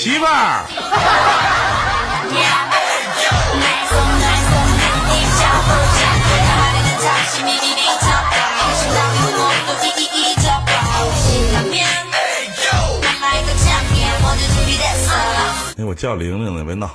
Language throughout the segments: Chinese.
媳妇儿。哎，我叫玲玲呢，别闹。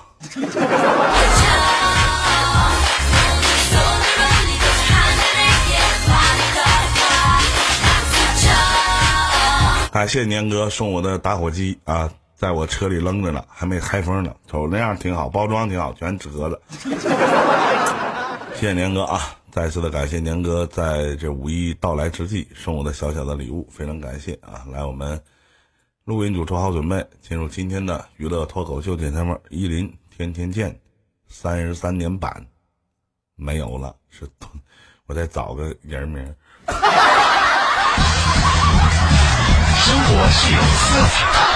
感谢年哥送我的打火机啊，在我车里扔着呢，还没开封呢。瞅那样挺好，包装挺好，全折了。谢谢年哥啊！再次的感谢年哥在这五一到来之际送我的小小的礼物，非常感谢啊！来，我们录音组做好准备，进入今天的娱乐脱口秀节目《一林天天见》三十三年版没有了，是我再找个人名。生活是有色彩的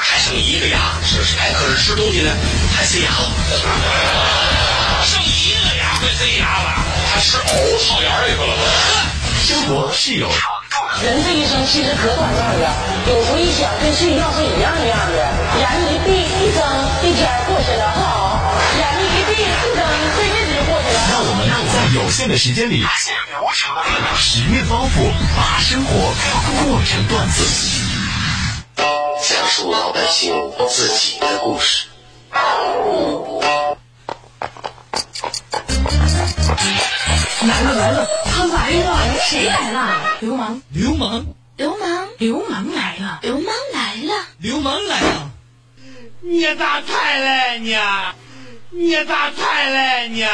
还剩一个牙，试试看，可是吃东西呢还塞牙。剩一个牙会塞牙了，他吃藕套牙里头了。生活是有长度的。人这一生其实可短暂了，有时候一想跟睡觉是一样一样的，眼睛一闭一睁，一天过去了哈，眼睛一闭一睁，这日子就过去了。让我们在有限的时间里，十面包袱把生活过成段子，讲述老百姓自己的故事。来了来了，他来了！谁来了？流氓！流氓，流氓！流氓来了！流氓来了！流氓来了！你咋才来呢？你咋才来呢？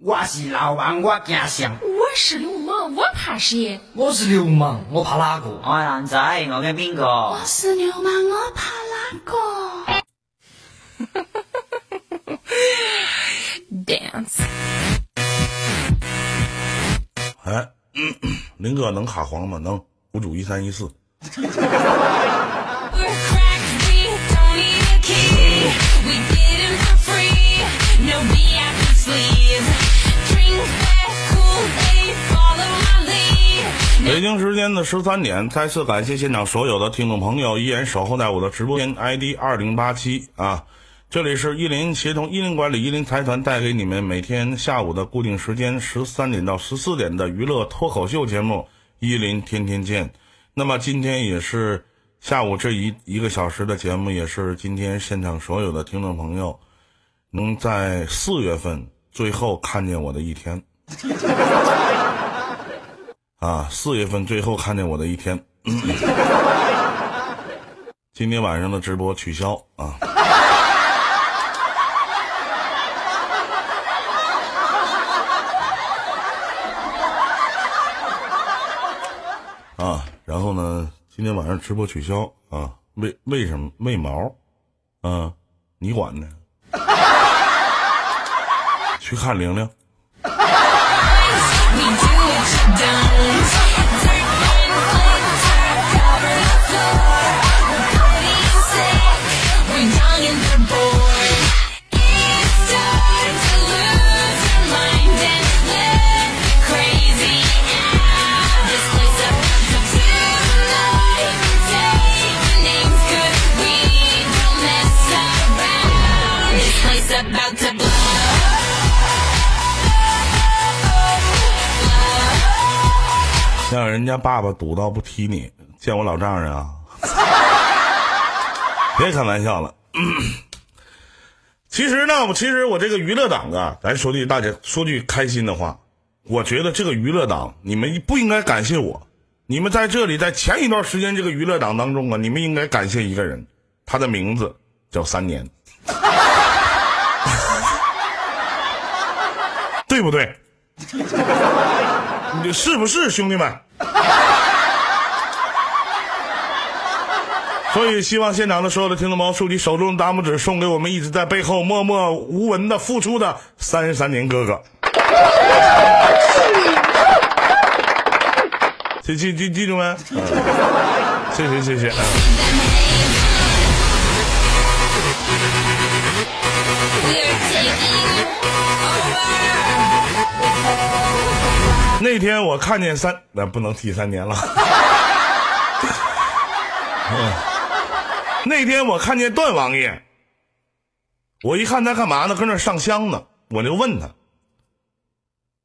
我是老王，我惊相。我是流氓，我怕谁？我是流氓，我怕哪个？我係男仔，我驚邊個我？是流氓，我怕哪个？Dance。哎，林哥能卡黄吗？能，五主一三一四。北京时间的十三点，再次感谢现场所有的听众朋友依然守候在我的直播间 ID 二零八七啊，这里是依林协同依林管理依林财团带给你们每天下午的固定时间十三点到十四点的娱乐脱口秀节目依林天天见。那么今天也是下午这一一个小时的节目，也是今天现场所有的听众朋友能在四月份最后看见我的一天。啊，四月份最后看见我的一天。今天晚上的直播取消啊。啊，然后呢，今天晚上直播取消啊？为为什么？为毛？啊，你管呢？去看玲玲。让人家爸爸堵到不踢你，见我老丈人啊！别开玩笑了。其实呢，我其实我这个娱乐党啊，咱说句大家说句开心的话，我觉得这个娱乐党你们不应该感谢我，你们在这里在前一段时间这个娱乐党当中啊，你们应该感谢一个人，他的名字叫三年，对不对？你是不是兄弟们？所以希望现场的所有的听众朋友竖起手中的大拇指，送给我们一直在背后默默无闻的付出的三十三年哥哥。记记记记住没？嗯谢谢谢谢。那天我看见三，那不能提三年了。嗯 那天我看见段王爷，我一看他干嘛呢？搁那上香呢，我就问他：“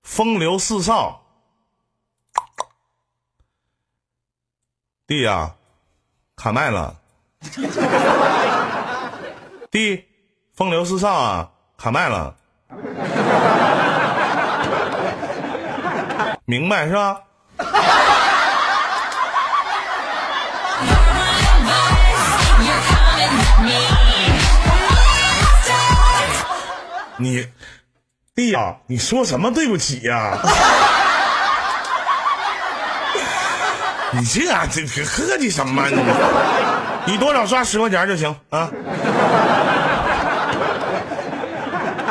风流四少，弟呀、卡麦了。弟，风流四少啊，卡麦了。明白是吧？你，弟呀、你说什么对不起呀、你这样这这客气什么？你你多少刷十块钱就行啊。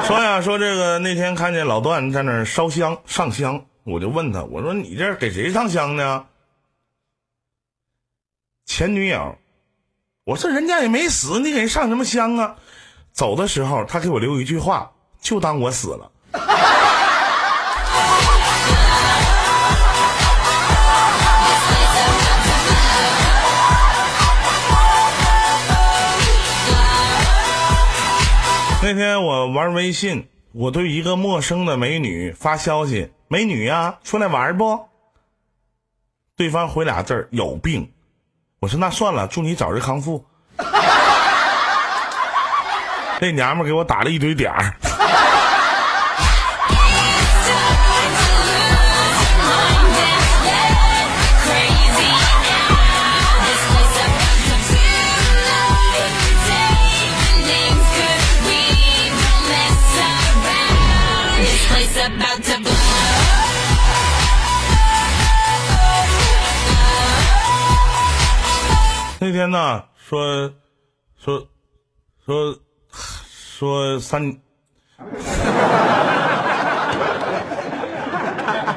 说呀，说这个那天看见老段在那烧香上香，我就问他，我说你这给谁上香呢？前女友。我说人家也没死，你给人上什么香啊？走的时候，他给我留一句话，就当我死了。那天我玩微信，我对一个陌生的美女发消息：“美女呀、出来玩不？”对方回俩字儿：“有病。”我说：“那算了，祝你早日康复。”那娘们给我打了一堆点儿。那天呢，说说说说三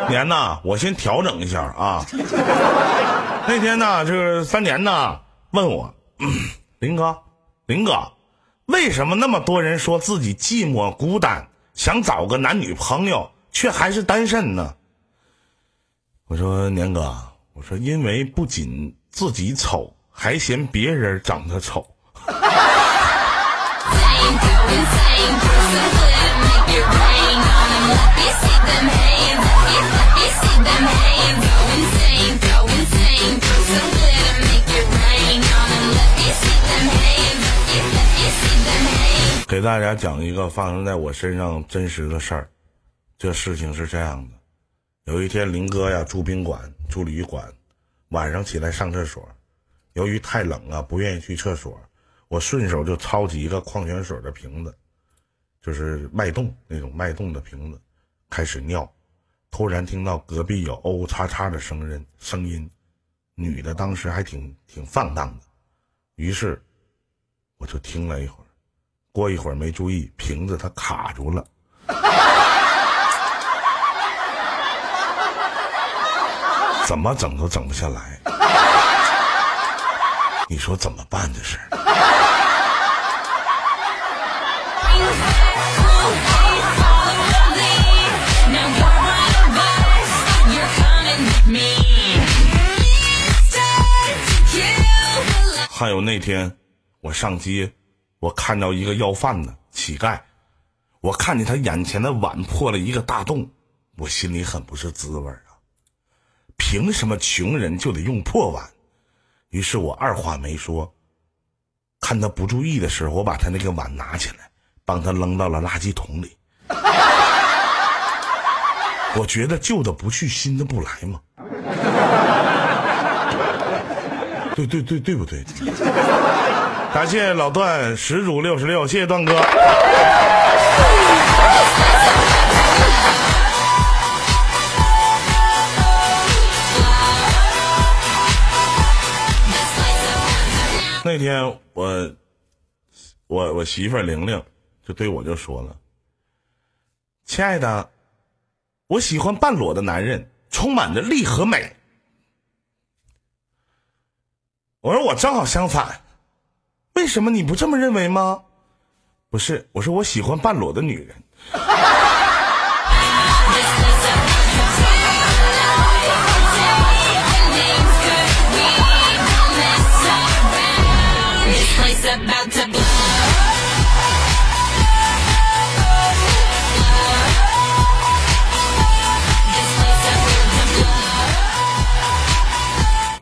年呢，我先调整一下啊。那天呢，就是三年呢，问我 林哥，林哥，为什么那么多人说自己寂寞孤单，想找个男女朋友，却还是单身呢？我说年哥，我说因为不仅自己丑，还嫌别人长得丑。给大家讲一个发生在我身上真实的事儿。这事情是这样的：有一天，林哥呀住宾馆、住旅馆，晚上起来上厕所，由于太冷了，不愿意去厕所，我顺手就抄起一个矿泉水的瓶子，就是脉动那种脉动的瓶子，开始尿。突然听到隔壁有哦叉叉的声音，声音，女的当时还挺挺放荡的，于是我就听了一会儿，过一会儿没注意，瓶子它卡住了。怎么整都整不下来，你说怎么办？这是。还有那天，我上街，我看到一个要饭的乞丐，我看见他眼前的碗破了一个大洞，我心里很不是滋味儿啊。凭什么穷人就得用破碗？于是我二话没说，看他不注意的时候，我把他那个碗拿起来，帮他扔到了垃圾桶里。我觉得旧的不去，新的不来嘛。对对对对不对？感谢老段十组六十六，谢谢段哥。那天我我我媳妇玲玲就对我就说了：“亲爱的，我喜欢半裸的男人，充满着力和美。”我说我正好相反，为什么你不这么认为吗？不是，我说我喜欢半裸的女人。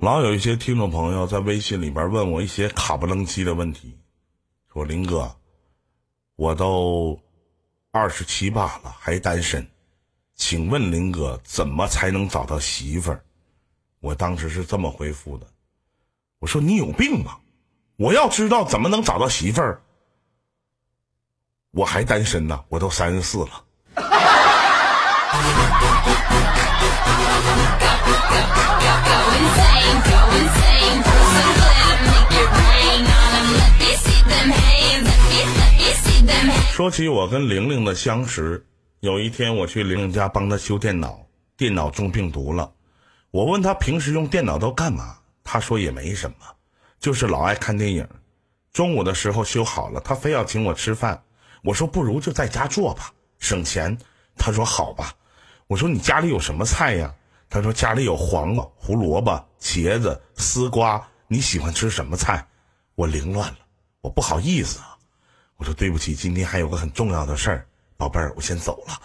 老有一些听众朋友在微信里边问我一些卡不楞叽的问题，说林哥，我都二十七八了还单身，请问林哥怎么才能找到媳妇儿？我当时是这么回复的，我说你有病吧！我要知道怎么能找到媳妇儿，我还单身呢，我都三十四了。说起我跟玲玲的相识，有一天我去玲玲家帮她修电脑，电脑中病毒了。我问她平时用电脑都干嘛，她说也没什么，就是老爱看电影。中午的时候修好了，她非要请我吃饭，我说不如就在家做吧，省钱。她说好吧。我说你家里有什么菜呀？他说家里有黄瓜、胡萝卜、茄子、丝瓜。你喜欢吃什么菜？我凌乱了，我不好意思啊。我说对不起，今天还有个很重要的事儿，宝贝儿，我先走了。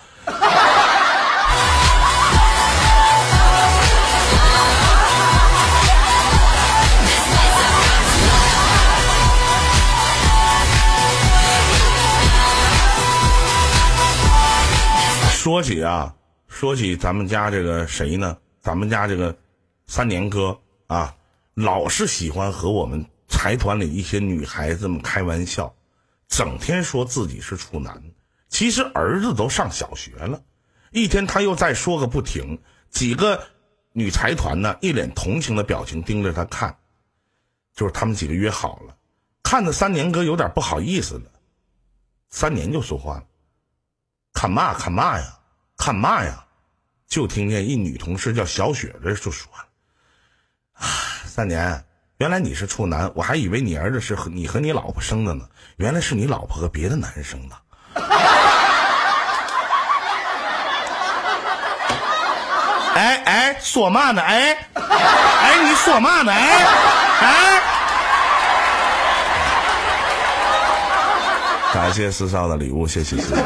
说起啊，说起咱们家这个谁呢？咱们家这个三年哥啊，老是喜欢和我们财团里一些女孩子们开玩笑，整天说自己是处男。其实儿子都上小学了，一天他又再说个不停。几个女财团呢，一脸同情的表情盯着他看，就是他们几个约好了，看着三年哥有点不好意思了。三年就说话了。看嘛看嘛呀，看嘛呀！就听见一女同事叫小雪的就说了：“啊，三年，原来你是处男，我还以为你儿子是和你和你老婆生的呢，原来是你老婆和别的男人生的。”哎哎，说嘛呢？哎哎，你说嘛呢？哎哎！感谢四少的礼物，谢谢四少，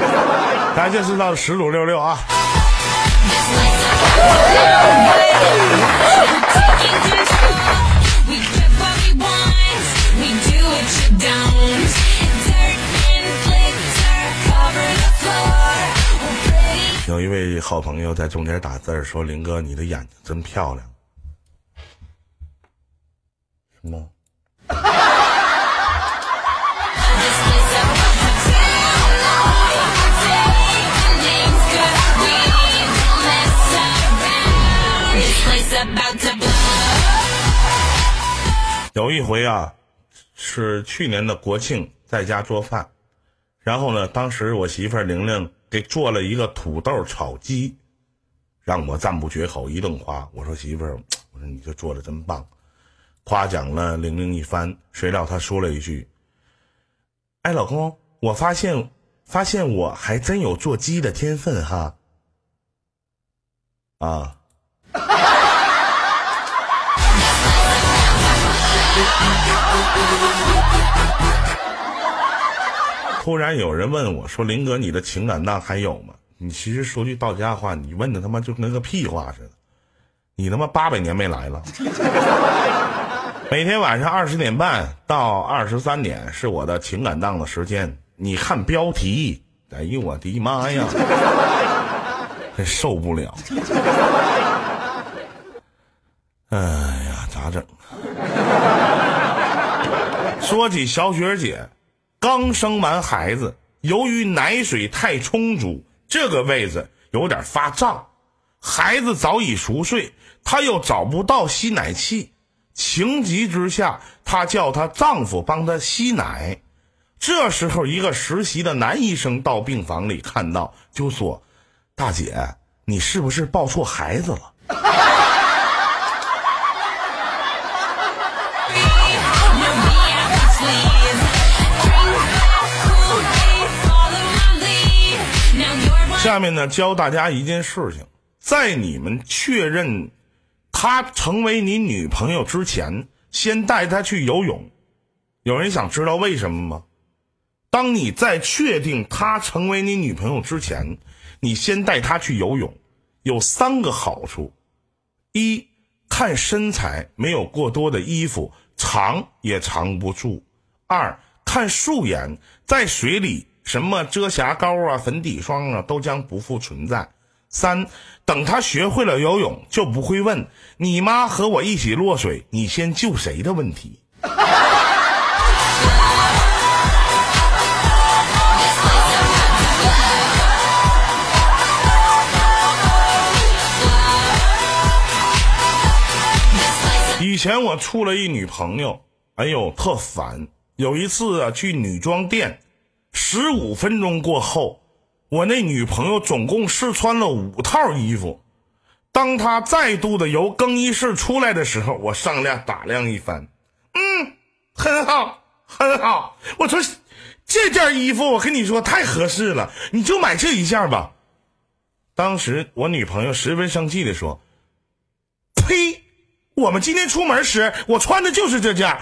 感谢四少的十组六六啊！有一位好朋友在中间打字说：“林哥，你的眼睛真漂亮。”什么？有一回啊，是去年的国庆，在家做饭，然后呢，当时我媳妇儿玲玲给做了一个土豆炒鸡，让我赞不绝口，一顿夸。我说媳妇儿，我说你这做的真棒，夸奖了玲玲一番。谁料她说了一句：“哎，老公，我发现发现我还真有做鸡的天分哈。”啊。突然有人问我说：“林哥，你的情感档还有吗？”你其实说句到家话，你问的他妈就跟个屁话似的。你他妈八百年没来了。每天晚上二十点半到二十三点是我的情感档的时间。你看标题，哎呦我的妈呀，真受不了。嗯，咋整？说起小雪姐，刚生完孩子，由于奶水太充足，这个位置有点发胀。孩子早已熟睡，她又找不到吸奶器，情急之下，她叫她丈夫帮她吸奶。这时候，一个实习的男医生到病房里看到，就说：“大姐，你是不是抱错孩子了？” 下面呢，教大家一件事情，在你们确认她成为你女朋友之前，先带她去游泳。有人想知道为什么吗？当你在确定她成为你女朋友之前，你先带她去游泳，有三个好处：一，看身材，没有过多的衣服，藏也藏不住；二看素颜，在水里什么遮瑕膏啊、粉底霜啊都将不复存在。三，等他学会了游泳，就不会问你妈和我一起落水，你先救谁的问题。以前我处了一女朋友，哎呦特烦。有一次啊，去女装店，十五分钟过后，我那女朋友总共试穿了五套衣服。当她再度的由更衣室出来的时候，我上量打量一番，嗯，很好，很好。我说这件衣服我跟你说太合适了，你就买这一件吧。当时我女朋友十分生气的说：“呸！我们今天出门时我穿的就是这件。”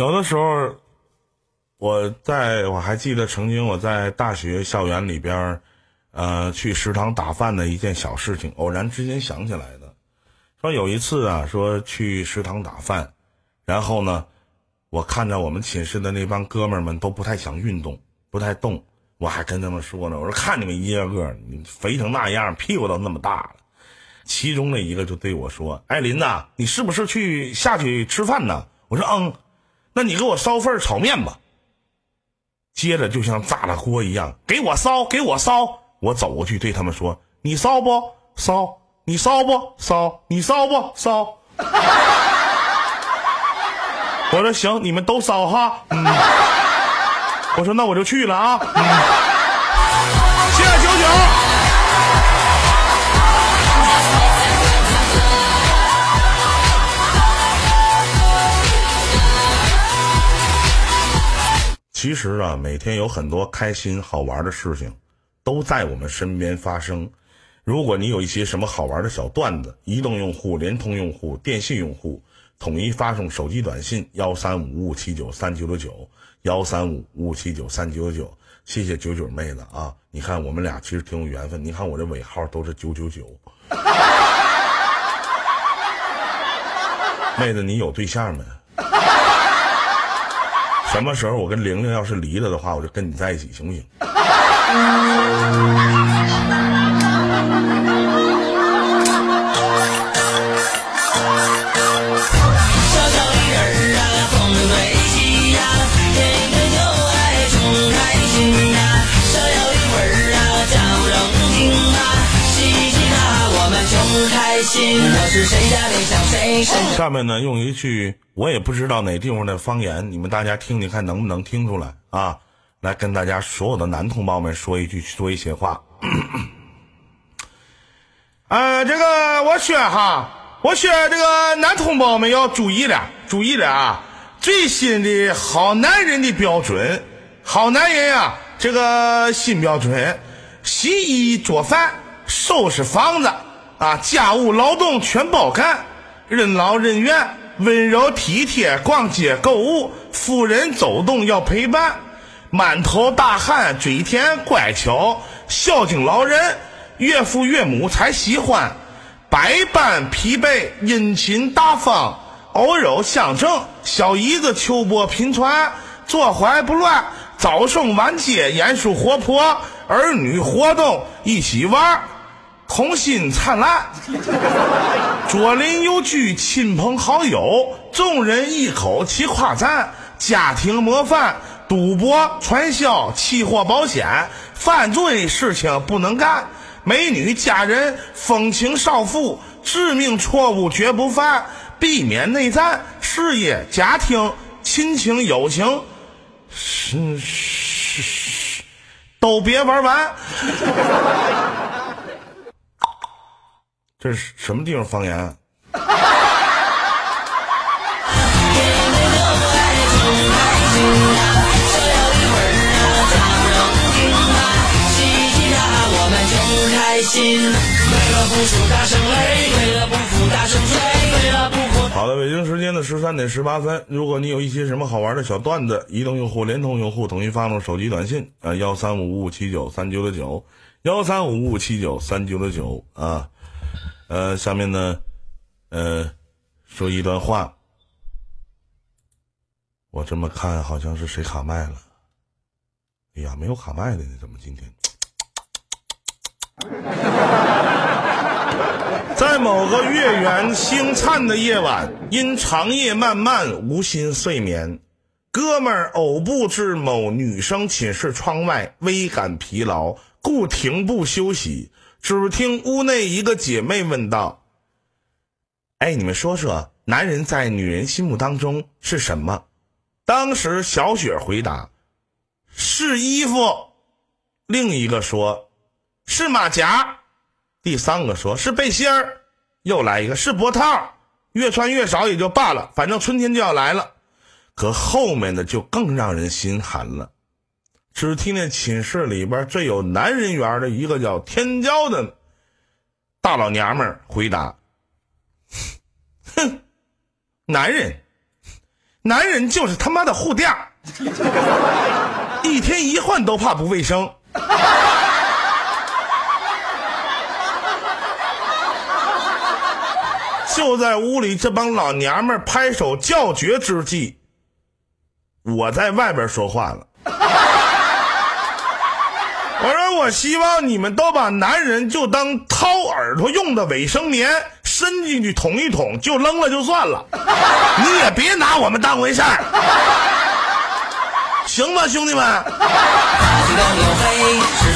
有的时候，我在我还记得曾经我在大学校园里边，呃，去食堂打饭的一件小事情，偶然之间想起来的。说有一次啊，说去食堂打饭，然后呢，我看着我们寝室的那帮哥们们都不太想运动，不太动，我还跟他们说呢，我说看你们一个个，你肥成那样，屁股都那么大了。其中的一个就对我说：“艾林子，你是不是去下去吃饭呢？”我说：“嗯。”那你给我烧份炒面吧。接着就像炸了锅一样，给我烧，给我烧。我走过去对他们说：“你烧不烧？你烧不烧？你烧不烧？” 我说行，你们都烧哈。嗯，我说那我就去了啊。嗯，其实啊，每天有很多开心好玩的事情，都在我们身边发生。如果你有一些什么好玩的小段子，移动用户、联通用户、电信用户，统一发送手机短信幺三五五五七九三九九九幺三五五五七九三九九九。谢谢九九妹子啊！你看我们俩其实挺有缘分。你看我这尾号都是九九九。妹子，你有对象没？什么时候我跟玲玲要是离了的话，我就跟你在一起，行不行？小小的人儿啊，风吹起呀，天天就爱穷开心呀。小小的魂儿啊，叫正经啊，嘻嘻哈哈我们穷开心。我是谁家的小。下面呢，用一句我也不知道哪地方的方言，你们大家听听看能不能听出来啊？来跟大家所有的男同胞们说一句，说一些话。呃，这个我说哈，我说这个男同胞们要注意了，注意了啊！最新的好男人的标准，好男人啊，这个新标准：洗衣做饭、收拾房子啊，家务劳动全包干，任劳任怨，温柔体贴，逛街购物，夫人走动要陪伴，满头大汗，嘴甜乖巧，孝敬老人，岳父岳母才喜欢。百般疲惫，殷勤大方，偶有相正，小姨子秋波频传，坐怀不乱，早生晚接，严肃活泼，儿女活动一起玩，童心灿烂。左邻右居，亲朋好友，众人一口齐夸赞，家庭模范。赌博、传销、期货、保险，犯罪事情不能干。美女佳人，风情少妇，致命错误绝不犯，避免内战，事业、家庭、亲情、友情，是是是，都别玩完。这是什么地方方言？好的，北京时间的十三点十八分。如果你有一些什么好玩的小段子，移动用户、联通用户统一发送手机短信啊，幺三五五五七九三九六九，幺三五五五七九三九六九啊。呃，下面呢，呃，说一段话。我这么看，好像是谁卡麦了？哎呀，没有卡麦的呢，怎么今天？在某个月圆星灿的夜晚，因长夜漫漫无心睡眠，哥们儿偶步至某女生寝室窗外，微感疲劳，故停步休息。只听屋内一个姐妹问道：“哎，你们说说，男人在女人心目当中是什么？”当时小雪回答：“是衣服。”另一个说：“是马甲。”第三个说是背心儿，又来一个是脖套，越穿越少也就罢了，反正春天就要来了。可后面的就更让人心寒了。只听见寝室里边最有男人缘的一个叫天骄的大老娘们回答：“哼，男人，男人就是他妈的护垫，一天一换都怕不卫生。”就在屋里这帮老娘们拍手叫绝之际，我在外边说话了。我希望你们都把男人就当掏耳朵用的卫生棉，伸进去捅一捅就扔了就算了，你也别拿我们当回事儿，行吗，兄弟们？发髻两黝黑，是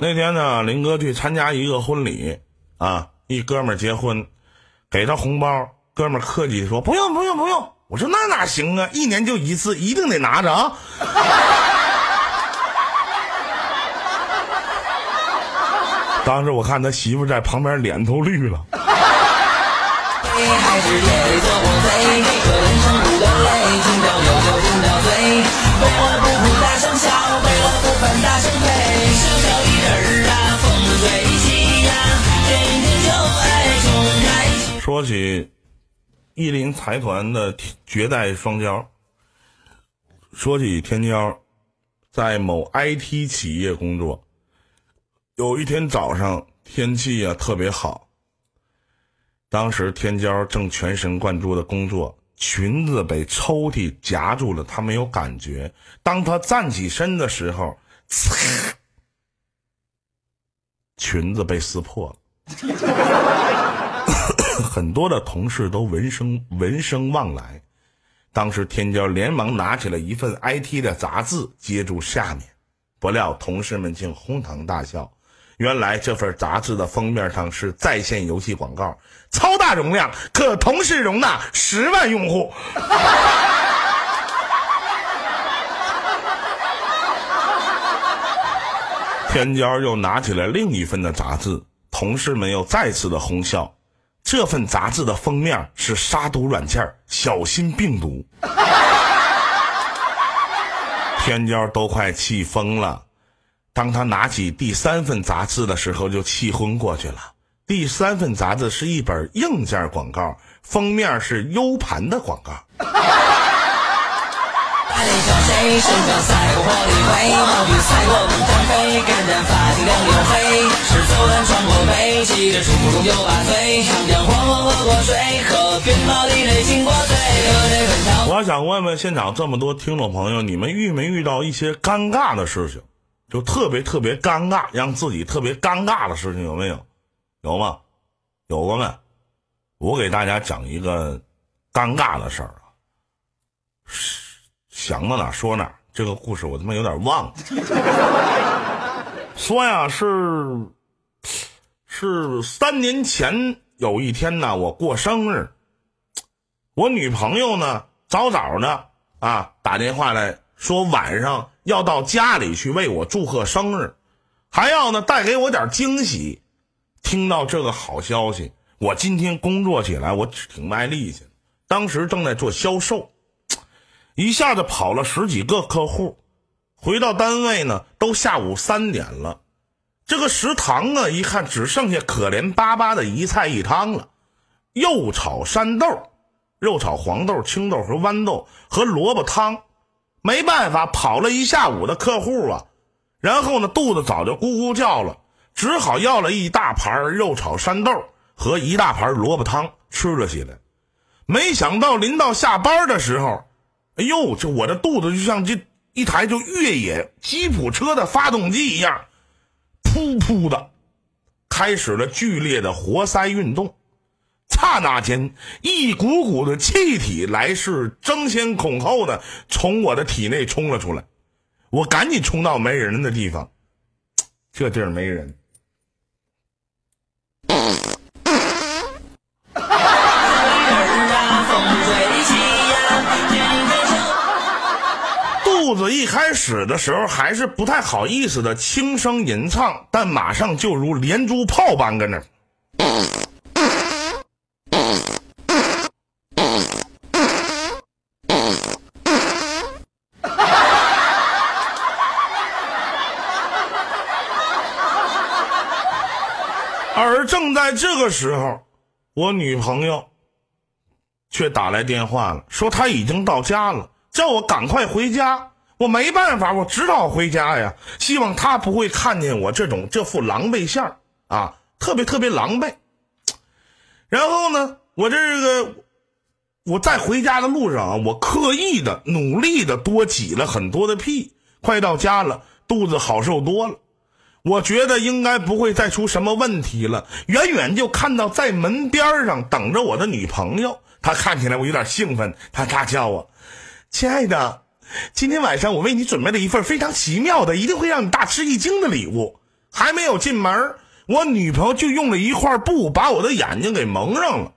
那天呢，林哥去参加一个婚礼，啊，一哥们儿结婚，给他红包，哥们儿客气的说不用不用不用。我说那哪行啊，一年就一次，一定得拿着啊。当时我看他媳妇在旁边脸都绿了。说起意林财团的绝代双骄，说起天骄，在某 IT 企业工作。有一天早上，天气呀、特别好，当时天骄正全神贯注的工作，裙子被抽屉夹住了，他没有感觉。当他站起身的时候，呲裙子被撕破了。很多的同事都闻声闻声望来，当时天骄连忙拿起了一份 IT 的杂志接住下面，不料同事们竟哄堂大笑。原来这份杂志的封面上是在线游戏广告，超大容量，可同时容纳十万用户。天骄又拿起了另一份的杂志，同事们又再次的哄笑。这份杂志的封面是杀毒软件儿小心病毒。天骄都快气疯了。当他拿起第三份杂志的时候，就气昏过去了。第三份杂志是一本硬件广告，封面是 U 盘的广告。我想问问现场这么多听众朋友，你们遇没遇到一些尴尬的事情？就特别特别尴尬，让自己特别尴尬的事情有没有？有吗？有过没？我给大家讲一个尴尬的事儿啊，是想到哪说哪。这个故事我他妈有点忘了。说呀，是是三年前有一天呢，我过生日，我女朋友呢早早的啊打电话来说晚上要到家里去为我祝贺生日，还要呢带给我点惊喜。听到这个好消息，我今天工作起来我挺卖力气，当时正在做销售，一下子跑了十几个客户，回到单位呢都下午三点了。这个食堂啊，一看只剩下可怜巴巴的一菜一汤了，肉炒山豆、肉炒黄豆、青豆和豌豆和萝卜汤。没办法，跑了一下午的客户啊，然后呢肚子早就咕咕叫了，只好要了一大盘肉炒山豆和一大盘萝卜汤吃了起来。没想到临到下班的时候，哎呦，这我的肚子就像这一台就越野吉普车的发动机一样。噗噗的，开始了剧烈的活塞运动。刹那间，一股股的气体来势争先恐后的从我的体内冲了出来。我赶紧冲到没人的地方，这地儿没人。兔子一开始的时候还是不太好意思的轻声吟唱，但马上就如连珠炮般跟那儿。而正在这个时候，我女朋友却打来电话了，说她已经到家了，叫我赶快回家。我没办法，我只好回家呀。希望她不会看见我这种这副狼狈相啊，特别特别狼狈。然后呢，我这个我在回家的路上啊，我刻意的努力的多挤了很多的屁。快到家了，肚子好受多了。我觉得应该不会再出什么问题了。远远就看到在门边上等着我的女朋友，她看起来我有点兴奋，她大叫我：“亲爱的，今天晚上我为你准备了一份非常奇妙的，一定会让你大吃一惊的礼物。”还没有进门，我女朋友就用了一块布把我的眼睛给蒙上了，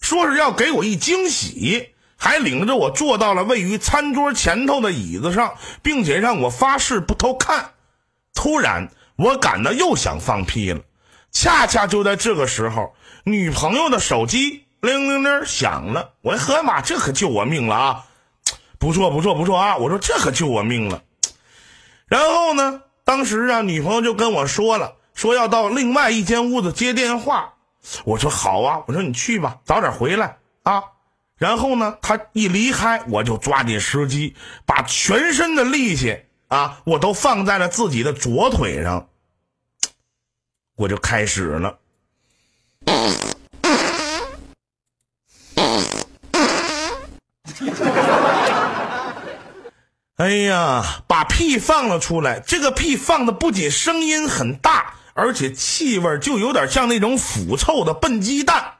说是要给我一惊喜，还领着我坐到了位于餐桌前头的椅子上，并且让我发誓不偷看。突然。我感到又想放屁了，恰恰就在这个时候，女朋友的手机铃铃铃响了。我呵妈，这可救我命了啊！不错不错不错啊！我说这可救我命了。然后呢，当时啊，女朋友就跟我说了，说要到另外一间屋子接电话。我说好啊，我说你去吧，早点回来啊。然后呢，她一离开，我就抓紧时机，把全身的力气。啊！我都放在了自己的左腿上，我就开始了。哎呀，把屁放了出来！这个屁放的不仅声音很大，而且气味就有点像那种腐臭的笨鸡蛋，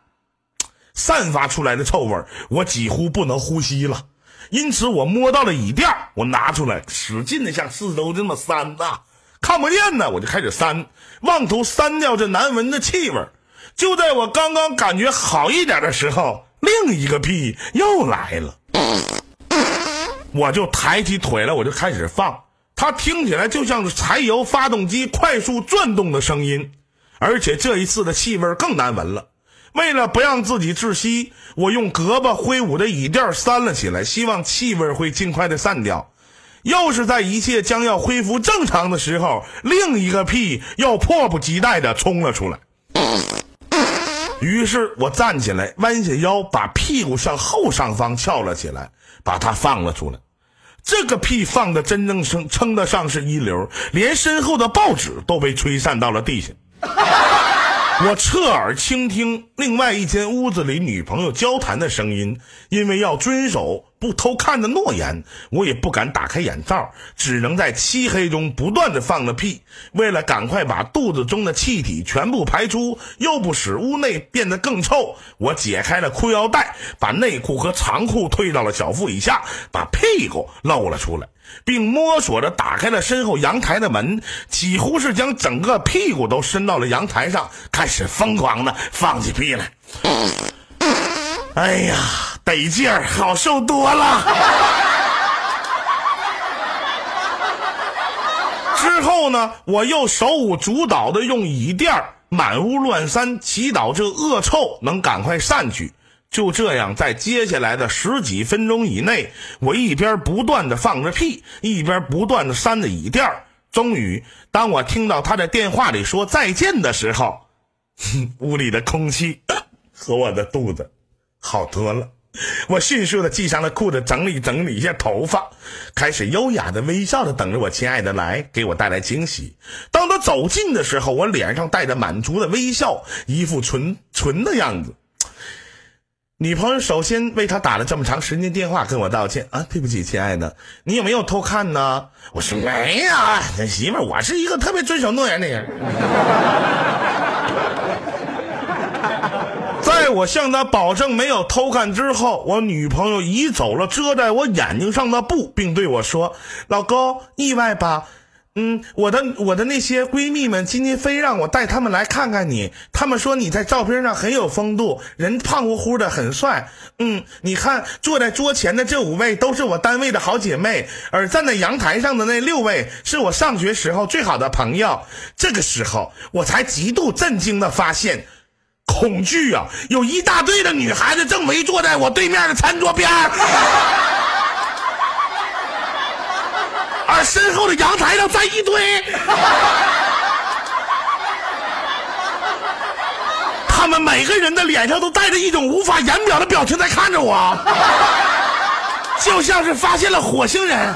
散发出来的臭味我几乎不能呼吸了。因此，我摸到了椅垫，我拿出来，使劲的向四周这么扇呐，看不见呢，我就开始扇，妄图扇掉这难闻的气味。就在我刚刚感觉好一点的时候，另一个屁又来了，我就抬起腿来，我就开始放，它听起来就像是柴油发动机快速转动的声音，而且这一次的气味更难闻了。为了不让自己窒息，我用胳膊挥舞着椅垫扇了起来，希望气味会尽快的散掉。又是在一切将要恢复正常的时候，另一个屁又迫不及待的冲了出来。于是我站起来，弯下腰，把屁股向后上方翘了起来，把他放了出来。这个屁放的真正称称得上是一流，连身后的报纸都被吹散到了地下。我侧耳倾听另外一间屋子里女朋友交谈的声音，因为要遵守不偷看的诺言，我也不敢打开眼罩，只能在漆黑中不断的放着屁。为了赶快把肚子中的气体全部排出，又不使屋内变得更臭，我解开了裤腰带，把内裤和长裤退到了小腹以下，把屁股露了出来。并摸索着打开了身后阳台的门，几乎是将整个屁股都伸到了阳台上，开始疯狂的放起屁来。哎呀，得劲儿，好受多了。之后呢，我又手舞足蹈的用椅垫满屋乱扇，祈祷这恶臭能赶快散去。就这样，在接下来的十几分钟以内，我一边不断的放着屁，一边不断的扇着椅垫儿。终于，当我听到他在电话里说再见的时候，屋里的空气 和我的肚子好多了。我迅速的系上了裤子，整理整理一下头发，开始优雅的微笑的等着我亲爱的来给我带来惊喜。当他走近的时候，我脸上带着满足的微笑，一副纯纯的样子。女朋友首先为他打了这么长时间电话，跟我道歉啊，对不起，亲爱的，你有没有偷看呢？我说没呀，那媳妇儿，我是一个特别遵守诺言的人。在我向他保证没有偷看之后，我女朋友移走了遮在我眼睛上的布，并对我说：“老公，意外吧？嗯，我的我的那些闺蜜们今天非让我带她们来看看你，她们说你在照片上很有风度，人胖乎乎的，很帅。嗯，你看坐在桌前的这五位都是我单位的好姐妹，而站在阳台上的那六位是我上学时候最好的朋友。这个时候，我才极度震惊的发现。”恐惧啊！有一大堆的女孩子正围坐在我对面的餐桌边儿，而身后的阳台上站一堆。他们每个人的脸上都带着一种无法言表的表情在看着我，就像是发现了火星人。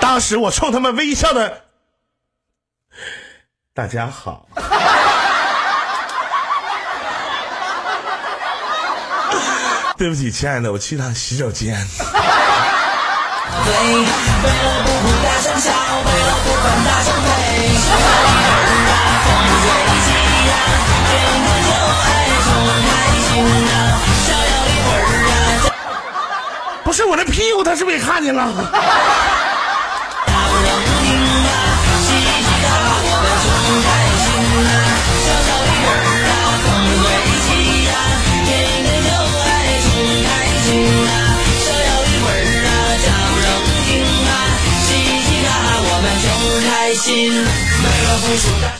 当时我冲他们微笑的。大家好，对不起，亲爱的，我去趟洗手间。不是我那屁股，他是不是也看见了？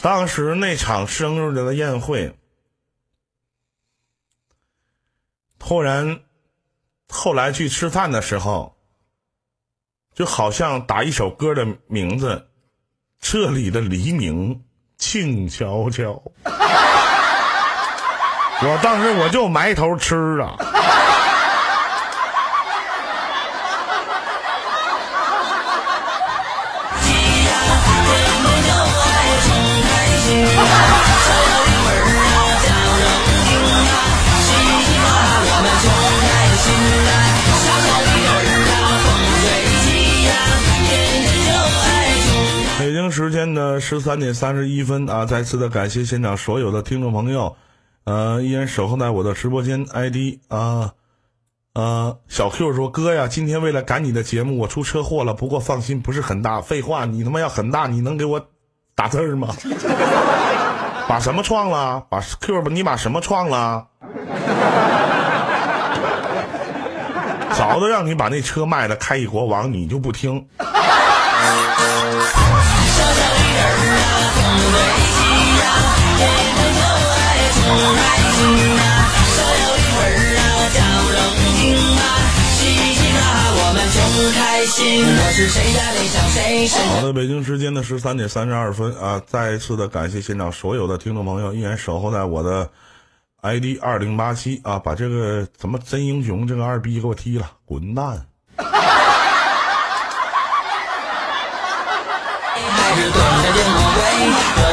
当时那场生日的宴会，突然，后来去吃饭的时候，就好像打一首歌的名字：“这里的黎明静悄悄。”我当时我就埋头吃啊。北京时间的十三点三十一分啊！再次的感谢现场所有的听众朋友，呃，依然守候在我的直播间 ID 啊呃！小 Q 说：“哥呀，今天为了赶你的节目，我出车祸了，不过放心，不是很大。废话，你他妈要很大，你能给我打字吗？把什么撞了？把 Q 你把什么撞了？早都让你把那车卖了，开一国王，你就不听。”好的，北京时间的十三点三十二分啊！再一次的感谢现场所有的听众朋友，依然守候在我的 ID 二零八七啊！把这个什么真英雄这个二逼给我踢了，滚蛋！见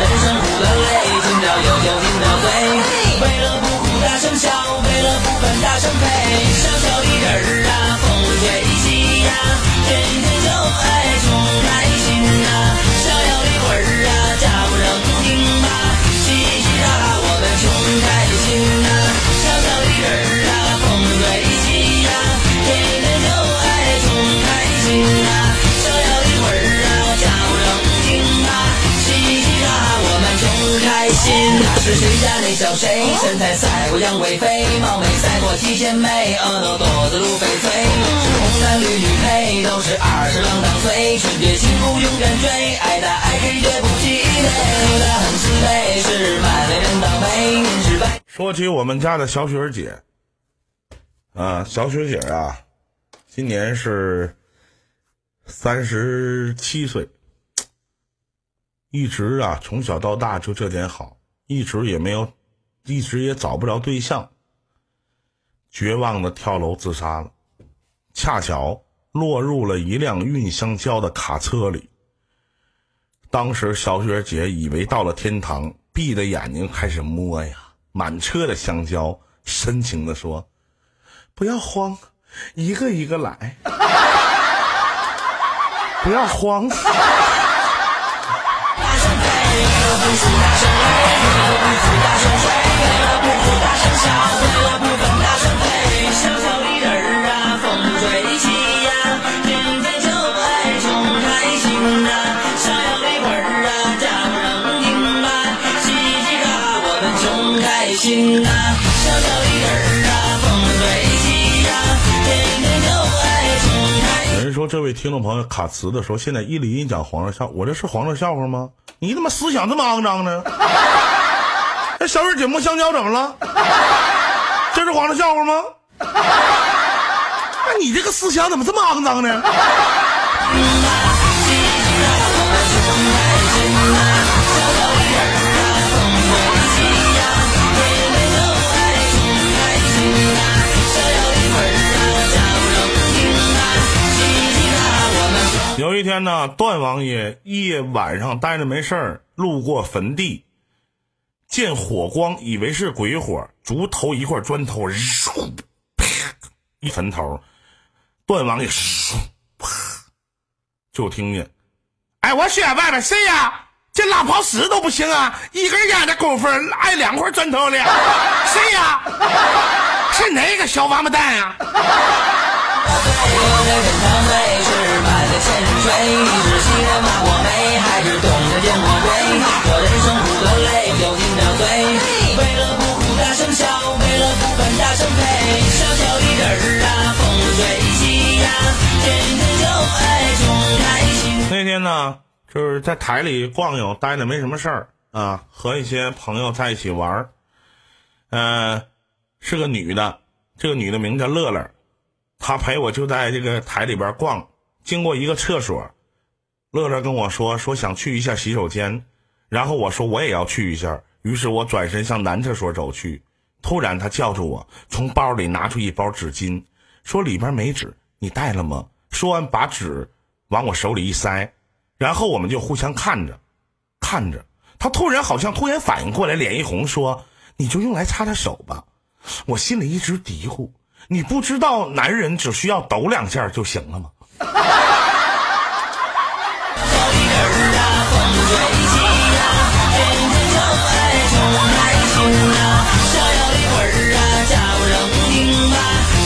是谁家那小谁，身材赛过杨贵妃，貌美赛过七仙妹，额头朵子如翡翠，红男绿女配，都是二十郎当岁，纯洁幸福永远追，爱他爱谁绝不气馁，他很慈悲，是满脸人倒霉，您是白。说起我们家的小雪姐，啊，小雪姐啊，今年是三十七岁，一直啊从小到大就这点好，一直也没有，一直也找不着对象，绝望的跳楼自杀了，恰巧落入了一辆运香蕉的卡车里。当时小雪姐以为到了天堂，闭着眼睛开始摸呀，满车的香蕉，深情的说：“不要慌，一个一个来，不要慌。”心呐，逍遥的魂儿啊，叫声听吧，嘻嘻哈哈我们穷开心呐，小小的人儿啊，风吹起呀，天天就爱穷。有人说，这位听众朋友卡词的时候，现在一理一讲黄色笑，我这是黄色笑话吗？你怎么思想这么肮脏呢？那 小蕊姐摸香蕉怎么了？这是黄色笑话吗？那你这个思想怎么这么肮脏呢？有一天呢，段王爷夜晚上待着没事儿，路过坟地，见火光，以为是鬼火，竹头一块砖头，嗖啪一坟头，段王爷啪就听见，哎，我去外边谁呀？这拉泡屎都不行啊！一根烟的功夫挨两块砖头了，谁呀？是哪个小王八蛋呀？我的人堂内是满的潜水，你是新人骂我美，还是懂得见我贵？我人生苦和累，就经常醉。为了不哭大声笑，为了不烦大声呸。小小的人儿啊，风吹起呀，天天就爱穷开心。那天呢，就是在台里逛悠，待着没什么事儿啊，和一些朋友在一起玩儿。呃，是个女的，这个女的名叫乐乐，她陪我就在这个台里边逛，经过一个厕所，乐乐跟我说说想去一下洗手间，然后我说我也要去一下，于是我转身向男厕所走去，突然他叫住我，从包里拿出一包纸巾，说里边没纸，你带了吗？说完把纸往我手里一塞，然后我们就互相看着，看着。他突然好像突然反应过来，脸一红，说：“你就用来擦擦手吧。”我心里一直嘀咕：“你不知道男人只需要抖两下就行了吗？”逍遥的魂儿啊，叫声听吧，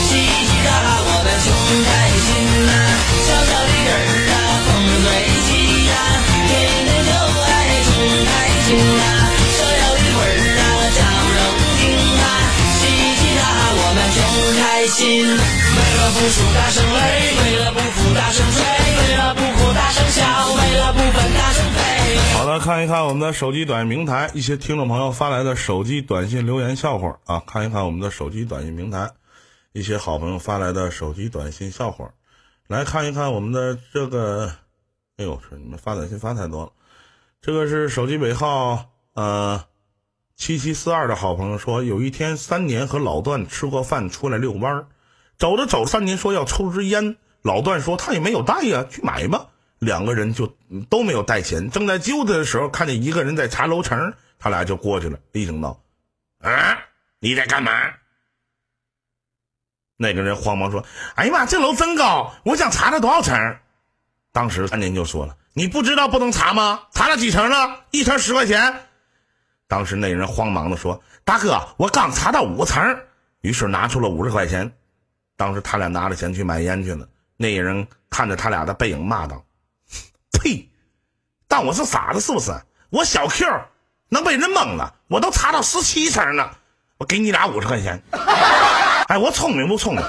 嘻嘻哈哈我们穷开心呐。小小的人儿啊，风吹起呀，天天就爱穷开心呐。逍遥的魂儿啊，叫声听吧，嘻嘻哈哈我们穷开心。为了不输大声看一看我们的手机短信平台，一些听众朋友发来的手机短信留言笑话啊，看一看我们的手机短信平台，一些好朋友发来的手机短信笑话，来看一看我们的这个，哎呦，你们发短信发太多了，这个是手机尾号呃七七四二的好朋友说，有一天三年和老段吃过饭出来遛弯儿，走着走三年说要抽支烟，老段说他也没有带呀，去买吧。两个人就都没有带钱，正在揪他的时候，看见一个人在查楼层，他俩就过去了，厉声道：“啊，你在干嘛？”那个人慌忙说：“哎呀妈，这楼真高，我想查查多少层。”当时三年就说了：“你不知道不能查吗？查了几层了？一层十块钱。”当时那人慌忙的说：“大哥，我刚查到五层。”于是拿出了五十块钱。当时他俩拿着钱去买烟去了。那人看着他俩的背影骂道：“呸！当我是傻子是不是？我小 Q 能被人蒙了，我都查到十七层了，我给你俩五十块钱。哎，我聪明不聪明？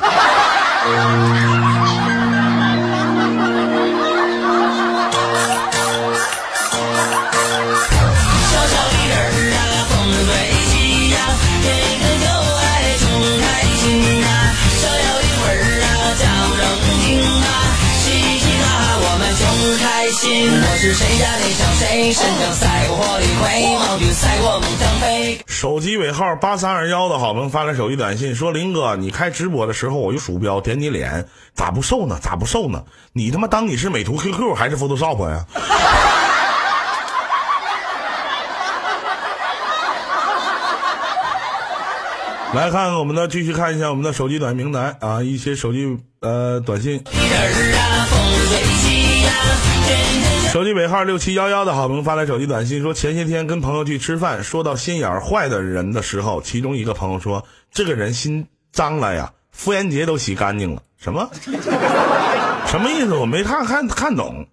是谁家的小谁，身上赛过火力葵，毛军赛过猛张飞。手机尾号八三二幺的好朋友发来手机短信说：“林哥，你开直播的时候，我用鼠标点你脸，咋不瘦呢？咋不瘦呢？你他妈当你是美图 QQ 还是 Photoshop 呀？” 来看看我们的，继续看一下我们的手机短信平台啊，一些手机呃短信。手机尾号六七幺幺的好朋友发来手机短信说，前些天跟朋友去吃饭，说到心眼坏的人的时候，其中一个朋友说，这个人心脏了呀，妇炎洁都洗干净了，什么？什么意思？我没看看看懂，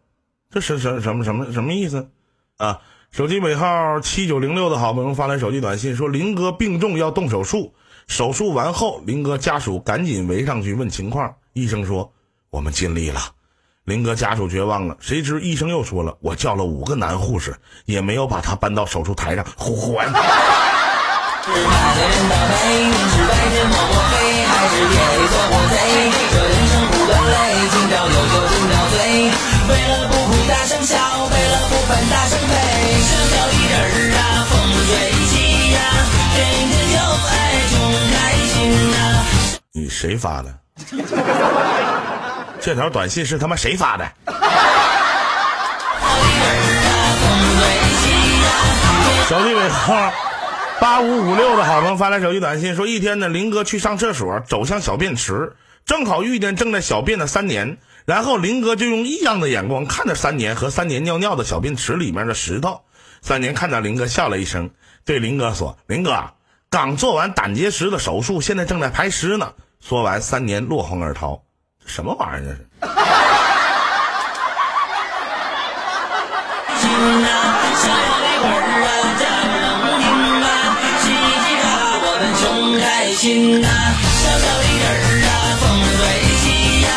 这是什什么什么什么意思？啊，手机尾号七九零六的好朋友发来手机短信说，林哥病重要动手术，手术完后，林哥家属赶紧围上去问情况，医生说我们尽力了。林哥家属绝望了，谁知医生又说了，我叫了五个男护士，也没有把他搬到手术台上，呼呼完。你谁发的？这条短信是他妈谁发的？手机尾号八五五六的好朋友发来手机短信说，一天呢，林哥去上厕所，走向小便池，正好遇见正在小便的三年，然后林哥就用异样的眼光看着三年和三年尿尿的小便池里面的石头。三年看到林哥笑了一声，对林哥说：“林哥，刚做完胆结石的手术，现在正在排石呢。”说完，三年落荒而逃。什么玩意儿这是？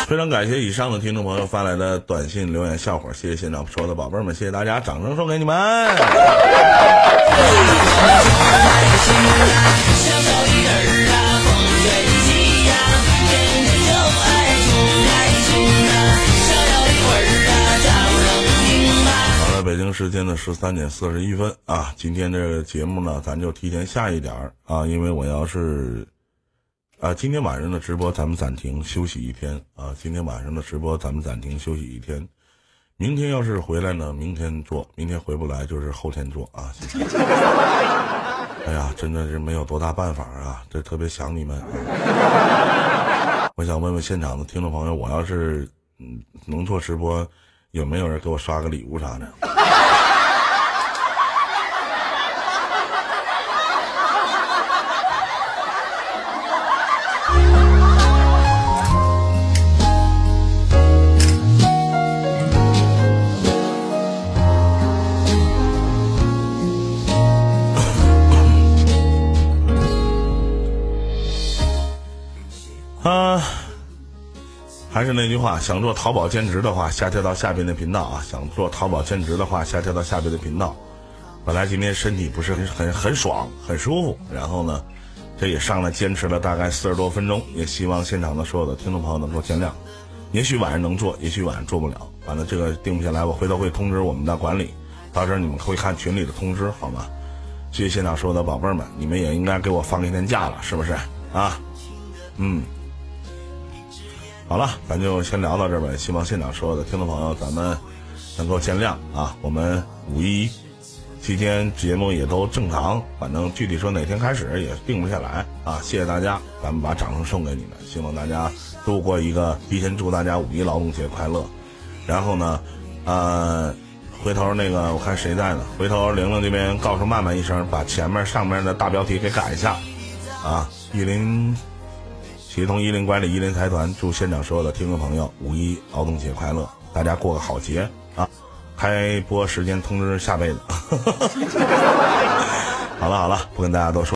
非常感谢以上的听众朋友发来的短信、留言、笑话，谢谢现场所有的宝贝儿们，谢谢大家，掌声送给你们。京时间的十三点四十一分啊，今天这个节目呢，咱就提前下一点儿啊，因为我要是啊，今天晚上的直播咱们暂停休息一天啊，今天晚上的直播咱们暂停休息一天，明天要是回来呢，明天做，明天回不来就是后天做啊。哎呀，真的是没有多大办法啊，这特别想你们、我想问问现场的听众朋友，我要是嗯能做直播，有没有人给我刷个礼物啥的？是那句话，想做淘宝兼职的话，下跳到下边的频道啊！想做淘宝兼职的话，下跳到下边的频道。本来今天身体不是很很很爽，很舒服，然后呢，这也上来坚持了大概四十多分钟，也希望现场的所有的听众朋友能够见谅。也许晚上能做，也许晚上做不了，完了这个定不下来，我回头会通知我们的管理，到时候你们会看群里的通知，好吗？谢谢现场所有的宝贝们，你们也应该给我放一天假了，是不是啊？嗯。好了，咱就先聊到这儿吧。希望现场所有的听众朋友，咱们能够见谅啊。我们五一期间节目也都正常，反正具体说哪天开始也定不下来啊。谢谢大家，咱们把掌声送给你们，希望大家度过一个提前祝大家五一劳动节快乐。然后呢，呃，回头那个我看谁在呢？回头玲玲这边告诉曼曼一声，把前面上面的大标题给改一下啊。伊林协同伊林管理伊林财团祝现场所有的听众朋友五一劳动节快乐，大家过个好节啊！开播时间通知下辈子。好了好了，不跟大家多说。